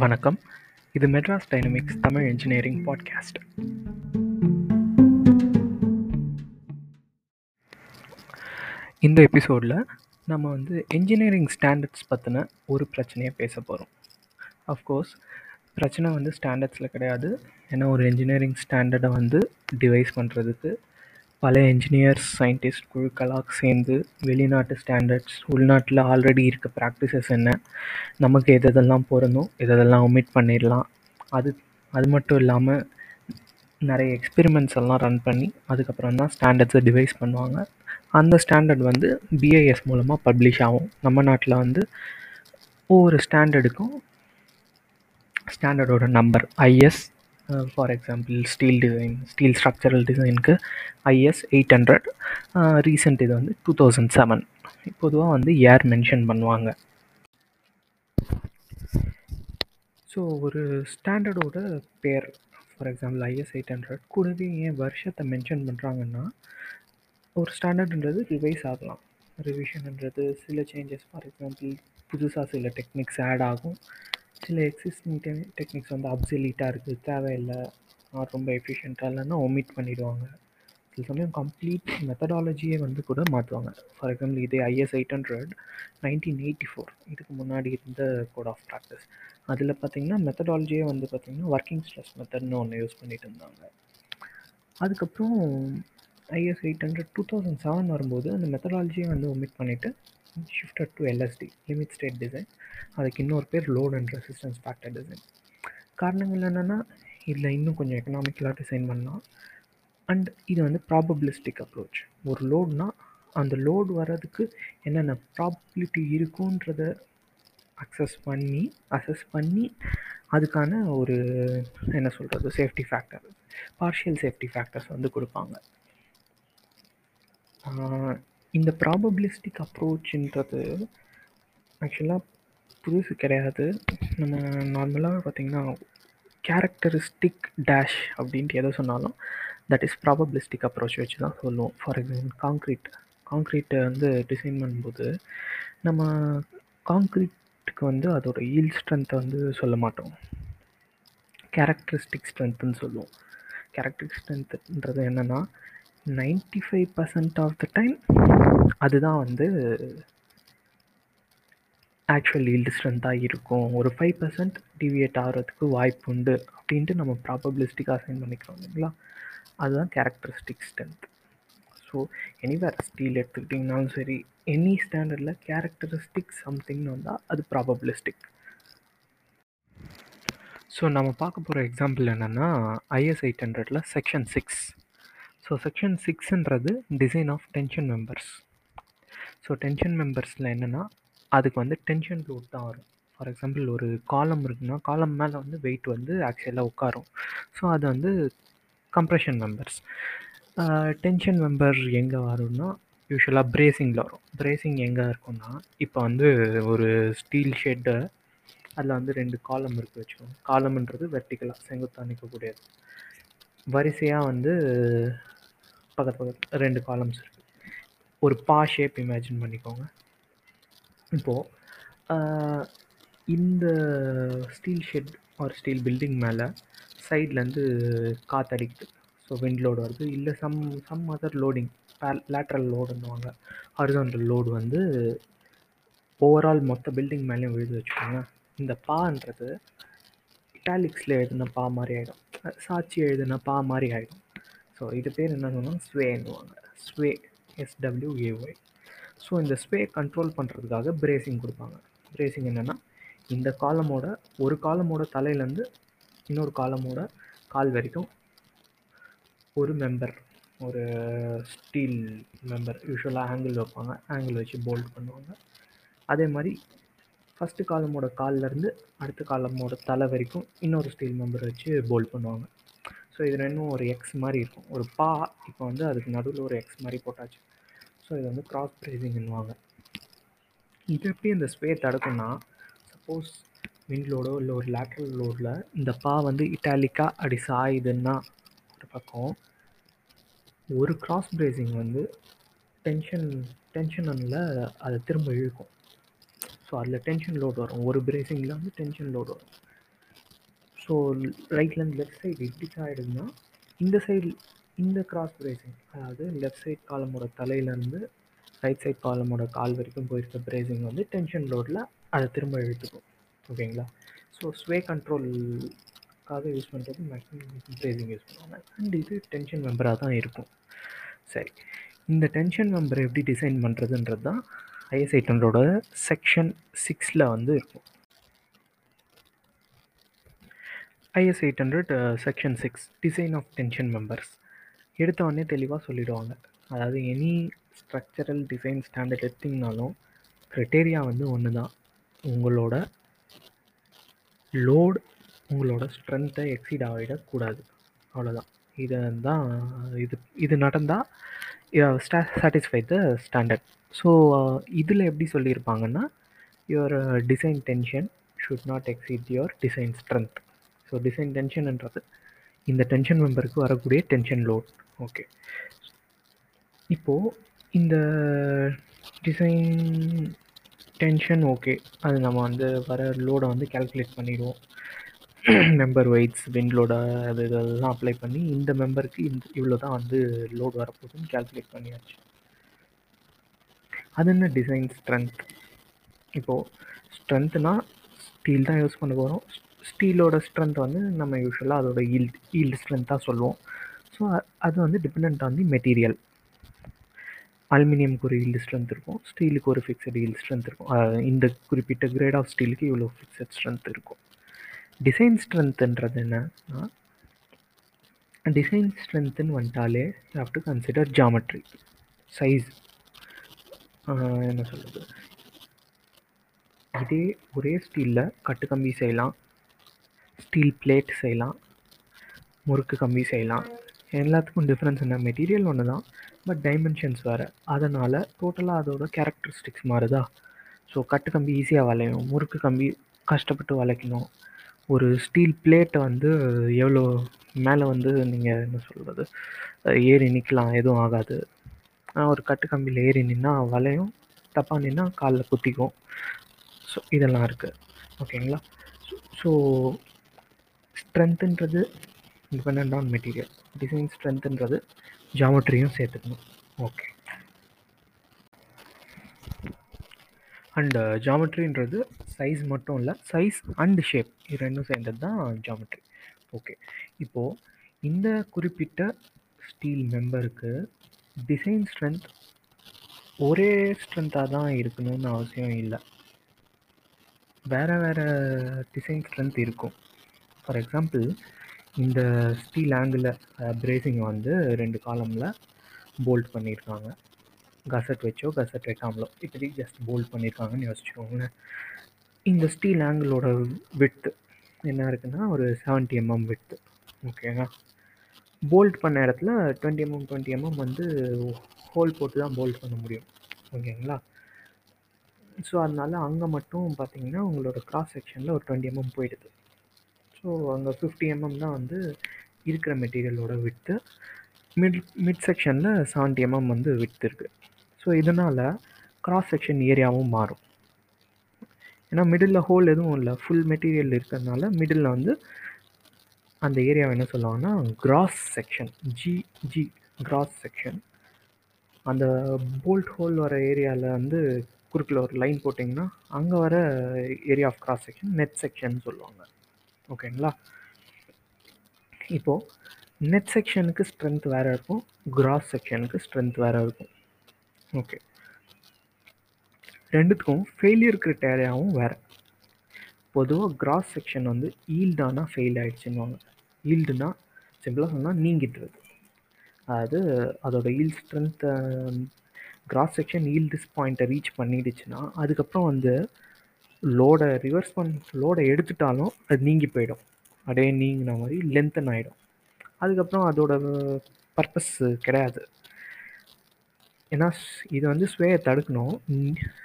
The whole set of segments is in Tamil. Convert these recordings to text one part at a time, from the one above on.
வணக்கம். இது Madras dynamics Tamil engineering podcast இந்த எபிசோடில் நம்ம வந்து இன்ஜினியரிங் ஸ்டாண்டர்ட்ஸ் பற்றின ஒரு பிரச்சனையை பேச போகிறோம் அஃப்கோர்ஸ் பிரச்சனை வந்து ஸ்டாண்டர்ட்ஸில் கிடையாது. ஏன்னா ஒரு இன்ஜினியரிங் ஸ்டாண்டர்டை வந்து டிவைஸ் பண்ணுறதுக்கு பல இன்ஜினியர்ஸ் சயின்டிஸ்ட் குழுக்களாக சேர்ந்து வெளிநாட்டு ஸ்டாண்டர்ட்ஸ் உள்நாட்டில் ஆல்ரெடி இருக்க ப்ராக்டிசஸ் என்ன நமக்கு எது எதெல்லாம் பொருந்தும் எதெல்லாம் ஒமிட் பண்ணிடலாம் அது அது மட்டும் இல்லாமல் நிறைய எக்ஸ்பெரிமெண்ட்ஸ் எல்லாம் ரன் பண்ணி அதுக்கப்புறம் தான் ஸ்டாண்டர்ட்ஸை டிவைஸ் பண்ணுவாங்க. அந்த ஸ்டாண்டர்ட் வந்து பிஐஎஸ் மூலமாக பப்ளிஷ் ஆகும். நம்ம நாட்டில் வந்து ஒவ்வொரு ஸ்டாண்டர்டுக்கும் ஸ்டாண்டர்டோட number IS for example steel design steel structural டிசைனுக்கு ஐஎஸ் எயிட் ஹண்ட்ரட் ரீசெண்ட் இது வந்து டூ தௌசண்ட் செவன் பொதுவாக வந்து ஏர் மென்ஷன் பண்ணுவாங்க. ஸோ ஒரு ஸ்டாண்டர்டோட பேர் for example IS eight hundred கூடவே ஏன் வருஷத்தை மென்ஷன் பண்ணுறாங்கன்னா ஒரு ஸ்டாண்டர்டுன்றது ரிவைஸ் ஆகலாம். ரிவிஷன்ன்றது சில சேஞ்சஸ் ஃபார் எக்ஸாம்பிள் புதுசாக சில டெக்னிக்ஸ் ஆட் ஆகும். சில எக்ஸிஸ்டிங் டெ டெக்னிக்ஸ் வந்து அப்சலீட்டாக இருக்குது தேவையில்லை. ரொம்ப எஃபிஷியண்ட்டாக இல்லைன்னா ஒமிட் பண்ணிடுவாங்க. சில சமயம் கம்ப்ளீட் மெத்தடாலஜியே வந்து கூட மாற்றுவாங்க. ஃபார் எக்ஸாம்பிள் இதே IS eight hundred nineteen eighty four இதுக்கு முன்னாடி இருந்த கோட் ஆஃப் ப்ராக்டிஸ் அதில் பார்த்தீங்கன்னா மெத்தடாலஜியே வந்து பார்த்திங்கன்னா ஒர்க்கிங் ஸ்ட்ரெஸ் மெத்தட்னு ஒன்று யூஸ் பண்ணிட்டு இருந்தாங்க. அதுக்கப்புறம் IS eight hundred two thousand seven வரும்போது அந்த மெத்தடாலஜியை வந்து ஒமிட் பண்ணிவிட்டு shifted to LSD limit state design அதுக்கு இன்னொரு பேர் load and resistance factor design காரணங்கள் என்னென்னா இதில் இன்னும் கொஞ்சம் எக்கனாமிக்கலாக டிசைன் பண்ணலாம். அண்ட் இது வந்து ப்ராபபிலிஸ்டிக் அப்ரோச் ஒரு லோட்னா அந்த லோடு வர்றதுக்கு என்னென்ன ப்ராபபிலிட்டி இருக்குன்றத அக்சஸ் பண்ணி அசஸ் பண்ணி அதுக்கான ஒரு என்ன சொல்கிறது safety factor partial safety factors வந்து கொடுப்பாங்க. இந்த ப்ராபபிலிஸ்டிக் அப்ரோச்சுன்றது ஆக்சுவலாக புதுசு கிடையாது. நம்ம நார்மலாக பார்த்திங்கன்னா கேரக்டரிஸ்டிக் டேஷ் அப்படின்ட்டு எதை சொன்னாலும் தட் இஸ் ப்ராபபிலிஸ்டிக் அப்ரோச் வச்சு தான் சொல்லுவோம். ஃபார் எக்ஸாம்பிள் காங்க்ரீட் காங்க்ரீட்டை வந்து டிசைன் பண்ணும்போது நம்ம காங்க்ரீட்டுக்கு வந்து அதோட ஈல் ஸ்ட்ரென்த்தை வந்து சொல்ல மாட்டோம். கேரக்டரிஸ்டிக் ஸ்ட்ரென்த்துன்னு சொல்லுவோம். கேரக்டரிஸ்டிக் ஸ்ட்ரென்த்துன்றது என்னென்னா ninety five percent of the time அதுதான் வந்து ஆக்சுவல் ஈல்டு ஸ்ட்ரென்த்தாக இருக்கும். ஒரு ஃபைவ் பர்சன்ட் டிவியேட் ஆகிறதுக்கு வாய்ப்பு உண்டு அப்படின்ட்டு நம்ம ப்ராபபிலிஸ்டிக்காக அசைன் பண்ணிக்கிறோம் இல்லைங்களா? அதுதான் characteristic strength so anywhere steel எடுத்துக்கிட்டிங்கனாலும் சரி எனி ஸ்டாண்டர்டில் கேரக்டரிஸ்டிக் சம்திங்னு வந்தால் அது ப்ராபபிலிஸ்டிக் ஸோ நம்ம பார்க்க போகிற எக்ஸாம்பிள் என்னென்னா ஐஎஸ் எயிட் ஹண்ட்ரடில் section six so section சிக்ஸுன்றது design of tension members so tension மெம்பர்ஸில் என்னென்னா அதுக்கு வந்து டென்ஷன் லோட் தான் வரும். ஃபார் எக்ஸாம்பிள் ஒரு காலம் இருக்குன்னா காலம் மேலே வந்து வெயிட் வந்து ஆக்சுவலாக உட்காரும். ஸோ அது வந்து கம்ப்ரெஷன் மெம்பர்ஸ் டென்ஷன் மெம்பர் எங்கே வரும்னா யூஸ்வலாக பிரேசிங்கில் வரும். பிரேசிங் எங்கே இருக்கும்னா இப்போ வந்து ஒரு ஸ்டீல் ஷெட்டு அதில் வந்து ரெண்டு காலம் இருக்குது வச்சுக்கோங்க. காலம்ன்றது வெர்டிக்கலாக செங்குத்தாக நிற்கக்கூடியது வரிசையாக வந்து பக்கத்து பக்கத்து ரெண்டு காலம்ஸ் இருக்குது ஒரு பா ஷேப் இமேஜின் பண்ணிக்கோங்க. இப்போது இந்த ஸ்டீல் ஷெட் ஒரு ஸ்டீல் பில்டிங் மேலே சைட்லேருந்து காற்றடிக்குது ஸோ விண்ட் லோடு வருது. இல்லை some some other loading lateral லோடுன்னுவாங்க horizontal load வந்து ஓவரால் மொத்த பில்டிங் மேலேயும் விழுது வச்சுக்கோங்க இந்த பான்றது இட்டாலிக்ஸில் எழுதுன பா மாதிரி ஆகிடும் சாட்சி எழுதுன பா மாதிரி ஆகிடும் ஸோ இது பேர் என்ன சொன்னால் ஸ்வேன்னுவாங்க. Sway S W A Y so இந்த ஸ்வே கண்ட்ரோல் பண்ணுறதுக்காக பிரேசிங் கொடுப்பாங்க. பிரேசிங் என்னென்னா இந்த காலமோட ஒரு காலமோட தலையிலேருந்து இன்னொரு காலமோட கால் வரைக்கும் ஒரு மெம்பர் ஒரு ஸ்டீல் மெம்பர் யூஸ்வலாக ஆங்கிள் வைப்பாங்க. ஆங்கிள் வச்சு போல்ட் பண்ணுவாங்க. அதே மாதிரி ஃபஸ்ட்டு காலமோட கால்லேருந்து அடுத்த காலமோட தலை வரைக்கும் இன்னொரு ஸ்டீல் மெம்பர் வச்சு போல்ட் பண்ணுவாங்க. ஸோ இது ரெண்டும் ஒரு எக்ஸ் மாதிரி இருக்கும். ஒரு பா இப்போ வந்து அதுக்கு நடுவில் ஒரு எக்ஸ் மாதிரி போட்டாச்சு. ஸோ இது வந்து கிராஸ் ப்ரைஸிங்னுவாங்க இது எப்படி இந்த ஸ்பே தடுக்கும்னா சப்போஸ் விண்ட்லோடோ இல்லை ஒரு லேட்ரல் லோடில் இந்த பா வந்து இட்டாலிக்காக அப்படி சாயுதுன்னா ஒரு பக்கம் ஒரு கிராஸ் பிரேசிங் வந்து டென்ஷன் டென்ஷனில் அதை திரும்ப இழுக்கும். ஸோ அதில் டென்ஷன் லோடு வரும். ஒரு பிரேசிங்கில் வந்து டென்ஷன் லோடு வரும். ஸோ ரைட்லேருந்து லெஃப்ட் சைடு எப்படி ஆகிடுதுன்னா இந்த சைடு இந்த கிராஸ் பிரேசிங் அதாவது லெஃப்ட் சைட் காலமோட தலையிலேருந்து ரைட் சைட் காலமோட கால் வரைக்கும் போயிருக்க பிரேசிங் வந்து டென்ஷன் லோடில் அதை திரும்ப இழுத்துக்கும். ஓகேங்களா? ஸோ ஸ்வே கண்ட்ரோலுக்காக யூஸ் பண்ணுறது மேக்ஸிமம் பிரேசிங் யூஸ் பண்ணுவாங்க. அண்ட் இது டென்ஷன் மெம்பராக தான் இருக்கும். சரி. இந்த டென்ஷன் மெம்பரை எப்படி டிசைன் பண்ணுறதுன்றது தான் ஐஎஸ்ஐ எயிட் செக்ஷன் சிக்ஸில் வந்து இருக்கும். IS eight hundred section six design of tension members எடுத்த உடனே தெளிவாக சொல்லிடுவாங்க. அதாவது எனி ஸ்ட்ரக்சரல் டிசைன் ஸ்டாண்டர்ட் எடுத்திங்கனாலும் க்ரிட்டேரியா வந்து ஒன்று தான் உங்களோட லோடு உங்களோட ஸ்ட்ரென்த்தை எக்ஸீட் ஆகிடக்கூடாது. அவ்வளோதான் இது தான் இது இது நடந்தால் ஸ்டா சாட்டிஸ்ஃபை த ஸ்டாண்டர்ட் ஸோ இதில் எப்படி சொல்லியிருப்பாங்கன்னா your design tension should not exceed your design strength so design டென்ஷன்ன்றது இந்த டென்ஷன் மெம்பருக்கு வரக்கூடிய டென்ஷன் லோட் ஓகே இப்போது இந்த டிசைன் டென்ஷன் ஓகே அது நம்ம வந்து வர லோடை வந்து கேல்குலேட் பண்ணிடுவோம். மெம்பர் வெயிட்ஸ் விண்ட் லோட அது இதெல்லாம் அப்ளை பண்ணி இந்த மெம்பருக்கு இந்த இவ்வளோ தான் வந்து லோட் வரப்போகுதுன்னு கேல்குலேட் பண்ணியாச்சு. அது என்ன டிசைன் ஸ்ட்ரென்த் இப்போது ஸ்ட்ரென்த்னா ஸ்டீல் தான் யூஸ் பண்ண போகிறோம் ஸ்டீலோட ஸ்ட்ரென்த் வந்து நம்ம யூஸ்வலாக அதோட ஈல்ட் ஈல்டு ஸ்ட்ரென்த்தாக சொல்லுவோம். ஸோ அது வந்து டிபெண்ட் ஆன் தி மெட்டீரியல் அலுமினியம்க்கு ஒரு ஈல்டு ஸ்ட்ரென்த் இருக்கும். ஸ்டீலுக்கு ஒரு ஃபிக்ஸட் ஈல்டு ஸ்ட்ரென்த் இருக்கும். இந்த குறிப்பிட்ட கிரேட் ஆஃப் ஸ்டீலுக்கு இவ்வளோ ஃபிக்ஸட் ஸ்ட்ரென்த் இருக்கும். டிசைன் ஸ்ட்ரென்த்துன்றது என்னன்னா டிசைன் ஸ்ட்ரென்த்துன்னு வந்துட்டாலே you have to consider geometry size என்ன சொல்கிறது இதே ஒரே ஸ்டீலில் கட்டு கம்பி செய்யலாம். ஸ்டீல் பிளேட் செய்யலாம் முறுக்கு கம்பி செய்யலாம். எல்லாத்துக்கும் டிஃப்ரென்ஸ் என்ன? மெட்டீரியல் ஒன்று தான் பட் டைமென்ஷன்ஸ் வேறு. அதனால் டோட்டலாக அதோட கேரக்டரிஸ்டிக்ஸ் மாறுதா? ஸோ கட்டு கம்பி ஈஸியாக வளையும் முறுக்கு கம்பி கஷ்டப்பட்டு வளைக்கணும். ஒரு ஸ்டீல் பிளேட்டை வந்து எவ்வளோ மேலே வந்து நீங்கள் என்ன சொல்கிறது ஏறி நிற்கலாம் எதுவும் ஆகாது. ஒரு கட்டு கம்பியில் ஏறி நின்னா வளையும் தப்பாக நின்னா காலில் குத்திக்கும். ஸோ இதெல்லாம் இருக்குது ஓகேங்களா ஸோ ஸ்ட்ரென்த்துன்றது டிபெண்ட் ஆன் மெட்டீரியல் டிசைன் ஸ்ட்ரென்த்துன்றது ஜாமெட்ரியும் சேர்த்துக்கணும். ஓகே அண்டு ஜாமெட்ரின்றது சைஸ் மட்டும் இல்லை சைஸ் அண்ட் ஷேப் இது ரெண்டும் சேர்ந்தது தான் ஜாமெட்ரி ஓகே இப்போது இந்த குறிப்பிட்ட ஸ்டீல் மெம்பருக்கு டிசைன் ஸ்ட்ரென்த் ஒரே ஸ்ட்ரென்த்தாக தான் இருக்கணும்னு அவசியம் இல்லை. வேறு வேறு டிசைன் ஸ்ட்ரென்த் இருக்கும். ஃபார் எக்ஸாம்பிள் இந்த ஸ்டீல் ஆங்கிள் பிரேசிங் வந்து ரெண்டு காலமில் போல்ட் பண்ணியிருக்காங்க கசட் வச்சோ கசட் வைக்காமலோ இப்படி ஜஸ்ட் போல்ட் பண்ணியிருக்காங்கன்னு யோசிச்சுக்கோங்களேன். இந்த ஸ்டீல் ஆங்கிளோட விட்த்து என்ன இருக்குன்னா ஒரு செவன்ட்டி எம்எம் விட்த்து ஓகேங்க போல்ட் பண்ண இடத்துல டுவெண்ட்டி எம்எம் டுவெண்ட்டி எம்எம் வந்து ஹோல் போட்டு தான் போல்ட் பண்ண முடியும் ஓகேங்களா ஸோ அதனால் அங்கே மட்டும் பார்த்தீங்கன்னா உங்களோட கிராஸ் செக்ஷனில் ஒரு டுவெண்ட்டி எம்எம் போயிடுது. ஸோ அங்கே ஃபிஃப்டி எம்எம் தான் வந்து இருக்கிற மெட்டீரியலோட விட்டு மிட் மிட் செக்ஷனில் செவன்ட்டி எம்எம் வந்து விட்டு இருக்குது ஸோ இதனால் கிராஸ் செக்ஷன் ஏரியாவும் மாறும். ஏன்னா மிடில் ஹோல் எதுவும் இல்லை. ஃபுல் மெட்டீரியல் இருக்கிறதுனால மிடில் வந்து அந்த ஏரியாவை என்ன சொல்லுவாங்கன்னா cross section G G cross section அந்த போல்ட் ஹோல் வர ஏரியாவில் வந்து குறுக்கில் ஒரு லைன் போட்டிங்கன்னா அங்கே வர area of cross section net section சொல்லுவாங்க. ஓகேங்களா இப்போது நெட் செக்ஷனுக்கு ஸ்ட்ரென்த் வேறு இருக்கும் கிராஸ் செக்ஷனுக்கு ஸ்ட்ரென்த் வேறு இருக்கும். ஓகே ரெண்டுத்துக்கும் ஃபெயிலியர் கிரிட்டேரியாவும் வேறு. பொதுவாக கிராஸ் செக்ஷன் வந்து ஈல்டானா ஃபெயில் ஆகிடுச்சுன்னுவாங்க ஈல்டுனா சிம்பிளாக சொன்னால் நீங்கிட்டுருது அதாவது அதோட ஈல்ட் ஸ்ட்ரென்த்தை கிராஸ் செக்ஷன் ஈல்டிஸ் பாயிண்ட்டை ரீச் பண்ணிடுச்சுன்னா அதுக்கப்புறம் வந்து லோடை ரிவர்ஸ் பண் லோடை எடுத்துட்டாலும் அது நீங்கி போயிடும். அப்படியே நீங்கின மாதிரி லென்த்தன் ஆகிடும் அதுக்கப்புறம் அதோட பர்பஸ் கிடையாது. ஏன்னா இது வந்து ஸ்வேயை தடுக்கணும்.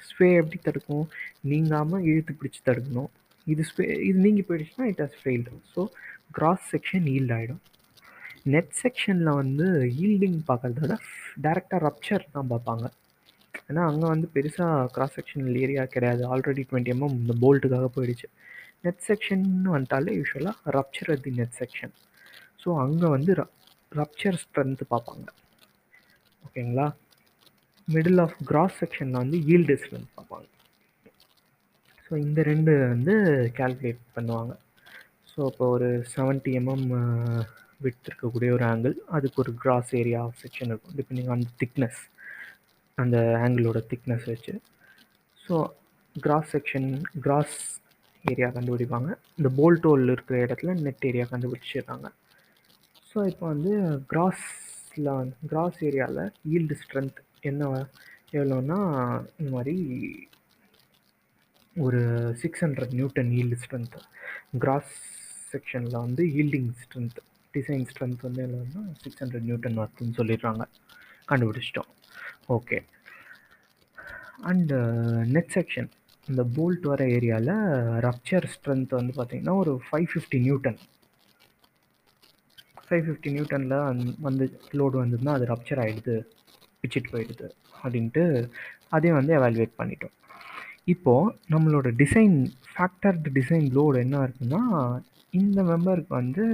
ஸ்வே எப்படி தடுக்கும்? நீங்காமல் இழுத்து பிடிச்சி தடுக்கணும். இது ஸ்வே இது நீங்கி போயிடுச்சுன்னா it has failed so cross section yield ஆகிடும் நெட் செக்ஷனில் வந்து ஈல்டிங் பார்க்குறத விட டேரெக்டாக ரப்ச்சர் தான் பார்ப்பாங்க. ஏன்னா அங்கே வந்து பெருசாக கிராஸ் செக்ஷனல் ஏரியா கிடையாது. ஆல்ரெடி டுவெண்ட்டி எம்எம் இந்த போல்ட்டுக்காக போயிடுச்சு. நெட் செக்ஷன்னு வந்துட்டாலே யூஸ்வலாக rupture at the net section so அங்கே வந்து ரப்ச்சர் ஸ்ட்ரென்த்து பார்ப்பாங்க. ஓகேங்களா? மிடில் ஆஃப் கிராஸ் செக்ஷனில் வந்து ஈல்டு ஸ்ட்ரென்த் பார்ப்பாங்க. ஸோ இந்த ரெண்டு வந்து கால்குலேட் பண்ணுவாங்க. ஸோ இப்போ ஒரு செவன்ட்டி எம்எம் விட் இருக்கக்கூடிய ஒரு ஆங்கிள் அதுக்கு ஒரு கிராஸ் ஏரியா செக்ஷன் இருக்கும். டிபெண்டிங் ஆன் திக்னஸ் அந்த ஆங்கிளோட திக்னஸ் வச்சு. So cross section cross area கண்டுபிடிப்பாங்க. இந்த போல்ட் ஹோல் இருக்கிற இடத்துல நெட் ஏரியா கண்டுபிடிச்சிடுறாங்க. ஸோ இப்போ வந்து கிராஸில் வந்து கிராஸ் ஏரியாவில் ஈல்டு ஸ்ட்ரென்த் என்ன எவ்வளோன்னா இந்த மாதிரி ஒரு six hundred newton yield strength cross செக்ஷனில் வந்து ஈல்டிங் ஸ்ட்ரென்த் டிசைன் ஸ்ட்ரென்த் வந்து எவ்வளோன்னா சிக்ஸ் ஹண்ட்ரட் நியூட்டன் வருதுன்னு சொல்லிடுறாங்க. கண்டுபிடிச்சிட்டோம். ஓகே அண்டு நெட் செக்ஷன் இந்த போல்ட் வர ஏரியாவில் ரப்ச்சர் ஸ்ட்ரென்த் வந்து பார்த்திங்கன்னா ஒரு five fifty newton five fifty நியூட்டனில் வந்து லோடு வந்ததுன்னா அது ரப்ச்சர் ஆகிடுது பிச்சிட்டு போயிடுது அப்படின்ட்டு அதையும் வந்து எவாலுவேட் பண்ணிட்டோம். இப்போது நம்மளோட டிசைன் ஃபேக்டர்டு டிசைன் லோடு என்ன இருக்குன்னா இந்த மெம்பருக்கு வந்து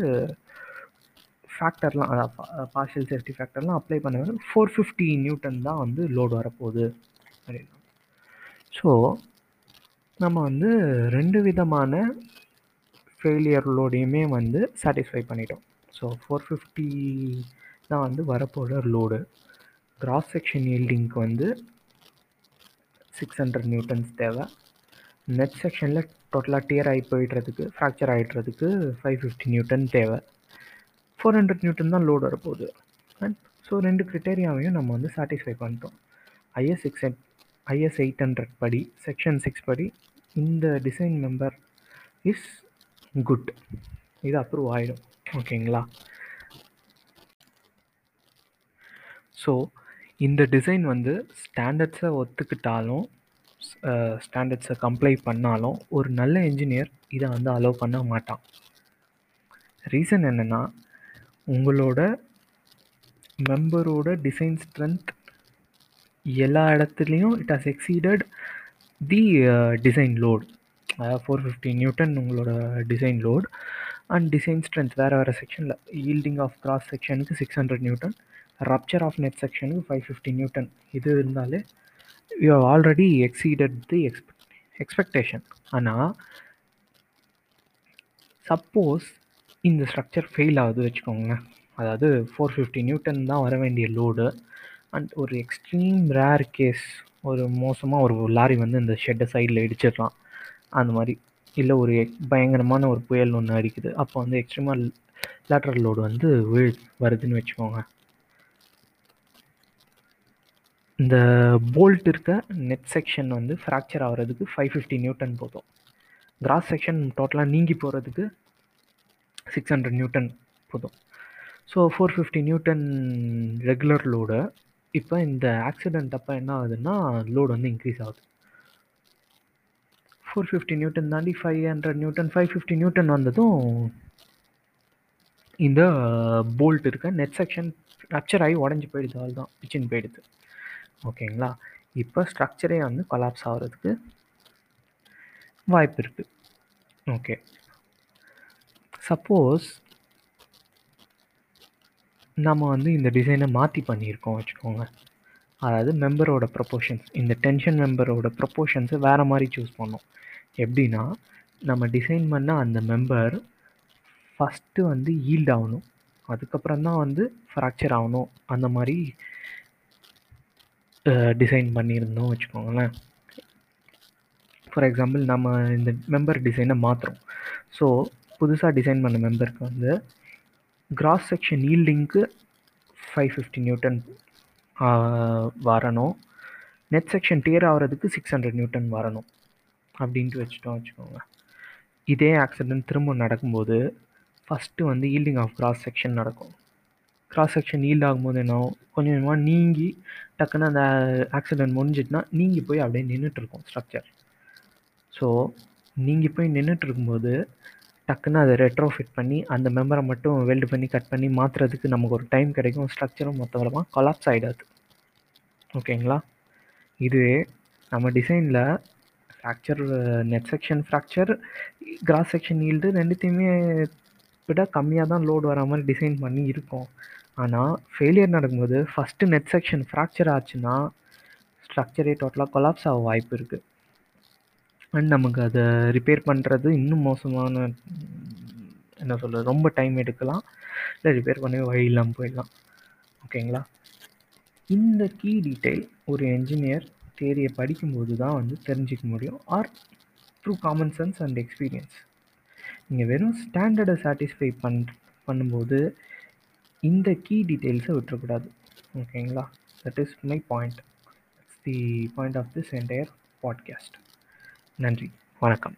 ஃபேக்டர்லாம் அதாவது பார்ஷியல் சேஃப்டி ஃபேக்டர்லாம் அப்ளை பண்ண ஃபோர் ஃபிஃப்டி நியூட்டன் தான் வந்து லோடு வரப்போகுது. அப்படின்னா. ஸோ நம்ம வந்து ரெண்டு விதமான ஃபெயிலியர் லோடையுமே வந்து சாட்டிஸ்ஃபை பண்ணிட்டோம். ஸோ ஃபோர் ஃபிஃப்டி தான் வந்து வரப்போகிற லோடு கிராஸ் செக்ஷன் ஈல்டிங்க்கு வந்து சிக்ஸ் ஹண்ட்ரட் நியூட்டன்ஸ் தேவை. நெட் செக்ஷனில் டோட்டலாக டியர் ஆகி போயிடுறதுக்கு ஃப்ராக்சர் ஆகிடுறதுக்கு ஃபைவ் ஃபிஃப்டி நியூட்டன் தேவை. ஃபோர் ஹண்ட்ரட் நியூட்டன் தான் லோடு வரப்போகுது. அண்ட் ஸோ ரெண்டு க்ரிட்டேரியாவையும் நம்ம வந்து சாட்டிஸ்ஃபை பண்ணிட்டோம். IS six IS eight hundred படி செக்ஷன் சிக்ஸ் படி இந்த டிசைன் மெம்பர் இஸ் குட் இது அப்ரூவ் ஆகிடும் ஓகேங்களா ஸோ இந்த டிசைன் வந்து ஸ்டாண்டர்ட்ஸை ஒத்துக்கிட்டாலும் ஸ்டாண்டர்ட்ஸை கம்ப்ளை பண்ணாலும் ஒரு நல்ல இன்ஜினியர் இதை வந்து அலோவ் பண்ண மாட்டான். ரீசன் என்னென்னா உங்களோட மெம்பரோட டிசைன் ஸ்ட்ரென்த் எல்லா இடத்துலையும் it has exceeded the design load அதாவது ஃபோர் ஃபிஃப்டி நியூட்டன் உங்களோட design load and design strength வேறு வேறு செக்ஷனில் ஈல்டிங் ஆஃப் கிராஸ் செக்ஷனுக்கு six hundred newton rupture of net செக்ஷனுக்கு ஃபைவ் ஃபிஃப்டி நியூட்டன் இது இருந்தாலே you have already exceeded the expect expectation ஆனால் சப்போஸ் இந்த ஸ்ட்ரக்சர் ஃபெயில் ஆகுது வச்சுக்கோங்களேன் அதாவது ஃபோர் ஃபிஃப்டி நியூட்டன் தான் வர வேண்டிய லோடு அண்ட் ஒரு எக்ஸ்ட்ரீம் ரேர் கேஸ் ஒரு மோசமாக ஒரு லாரி வந்து இந்த ஷெட்டை சைடில் இடிச்சிடலாம். அந்த மாதிரி. இல்லை ஒரு பயங்கரமான ஒரு புயல் ஒன்று அடிக்குது. அப்போ வந்து எக்ஸ்ட்ரீமாக லேட்ரல் லோடு வந்து விழு வருதுன்னு வச்சுக்கோங்க. இந்த போல்ட் இருக்க நெட் செக்ஷன் வந்து ஃப்ராக்சர் ஆகிறதுக்கு ஃபைவ் ஃபிஃப்டி நியூட்டன் போதும். கிராஸ் செக்ஷன் டோட்டலாக நீங்கி போகிறதுக்கு சிக்ஸ் ஹண்ட்ரட் நியூட்டன் போதும். So four fifty newton regular load இப்போ இந்த ஆக்சிடெண்ட் அப்போ என்ன ஆகுதுன்னா லோடு வந்து இன்க்ரீஸ் ஆகுது. ஃபோர் ஃபிஃப்டி நியூட்டன் தாண்டி five hundred newton five fifty newton வந்ததும் இந்த போல்ட் இருக்க நெட் செக்ஷன் ஸ்ட்ரக்சர் ஆகி உடஞ்சி போயிடுது அவள் தான் பிச்சின் போயிடுது. ஓகேங்களா இப்போ ஸ்ட்ரக்சரே வந்து கொலாப்ஸ் ஆகிறதுக்கு வாய்ப்பு இருக்குது ஓகே சப்போஸ் நம்ம வந்து இந்த டிசைனை மாற்றி பண்ணியிருக்கோம் வச்சுக்கோங்க. அதாவது மெம்பரோட ப்ரப்போர்ஷன்ஸ் இந்த டென்ஷன் மெம்பரோட ப்ரப்போர்ஷன்ஸை வேறு மாதிரி சூஸ் பண்ணோம். எப்படின்னா நம்ம டிசைன் பண்ண அந்த மெம்பர் ஃபஸ்ட்டு வந்து ஈல்ட் ஆகணும். அதுக்கப்புறம் தான் வந்து ஃப்ராக்சர் ஆகணும். அந்த மாதிரி டிசைன் பண்ணியிருந்தோம் வச்சுக்கோங்களேன். ஃபார் எக்ஸாம்பிள் நம்ம இந்த மெம்பர் டிசைனை மாற்றுறோம் ஸோ புதுசாக டிசைன் பண்ண மெம்பருக்கு வந்து கிராஸ் செக்ஷன் ஈல்டிங்க்கு ஃபைவ் ஃபிஃப்டி நியூட்டன் வரணும். நெட் செக்ஷன் டியர் ஆகிறதுக்கு சிக்ஸ் ஹண்ட்ரட் நியூட்டன் வரணும். அப்படின்ட்டு வச்சுட்டோம் வச்சுக்கோங்க. இதே ஆக்சிடென்ட் திரும்ப நடக்கும்போது ஃபஸ்ட்டு வந்து ஈல்டிங் ஆஃப் கிராஸ் செக்ஷன் நடக்கும். கிராஸ் செக்ஷன் ஈல்ட் ஆகும்போது என்ன கொஞ்சம் கொஞ்சமாக நீங்கி டக்குன்னு அந்த ஆக்சிடென்ட் முடிஞ்சிட்டுனா நீங்கி போய் அப்படியே நின்றுட்டுருக்கும் ஸ்ட்ரக்சர் ஸோ நீங்கி போய் நின்றுட்டு இருக்கும்போது டக்குன்னு அதை ரெட்ரோ ஃபிட் பண்ணி அந்த மெம்பரை மட்டும் வெல்டு பண்ணி கட் பண்ணி மாற்றுறதுக்கு நமக்கு ஒரு டைம் கிடைக்கும். ஸ்ட்ரக்சரும் மொத்தவரமாக கொலாப்ஸ் ஆகிடாது ஓகேங்களா இது நம்ம டிசைனில் fracture net section fracture cross section yield ரெண்டுத்தையுமே விட கம்மியாக தான் லோடு வர மாதிரி டிசைன் பண்ணி இருக்கும். ஆனால் ஃபெயிலியர் நடக்கும்போது ஃபஸ்ட்டு நெட் செக்ஷன் ஃப்ராக்சர் ஆச்சுன்னா ஸ்ட்ரக்சரே டோட்டலாக கொலாப்ஸ் ஆக வாய்ப்பு இருக்குது அண்ட் நமக்கு அதை ரிப்பேர் பண்ணுறது இன்னும் மோசமான என்ன சொல்கிறது ரொம்ப டைம் எடுக்கலாம். இல்லை ரிப்பேர் பண்ணவே வழி இல்லாமல் போயிடலாம். ஓகேங்களா இந்த கீ டீட்டெயில் ஒரு என்ஜினியர் தேரியை படிக்கும்போது தான் வந்து தெரிஞ்சிக்க முடியும். Or through common sense and experience நீங்கள் வெறும் ஸ்டாண்டர்டை சாட்டிஸ்ஃபை பண் பண்ணும்போது இந்த கீ டீட்டெயில்ஸை விட்டுறக்கூடாது. ஓகேங்களா that is my point the point of this entire podcast நன்றி. வணக்கம்.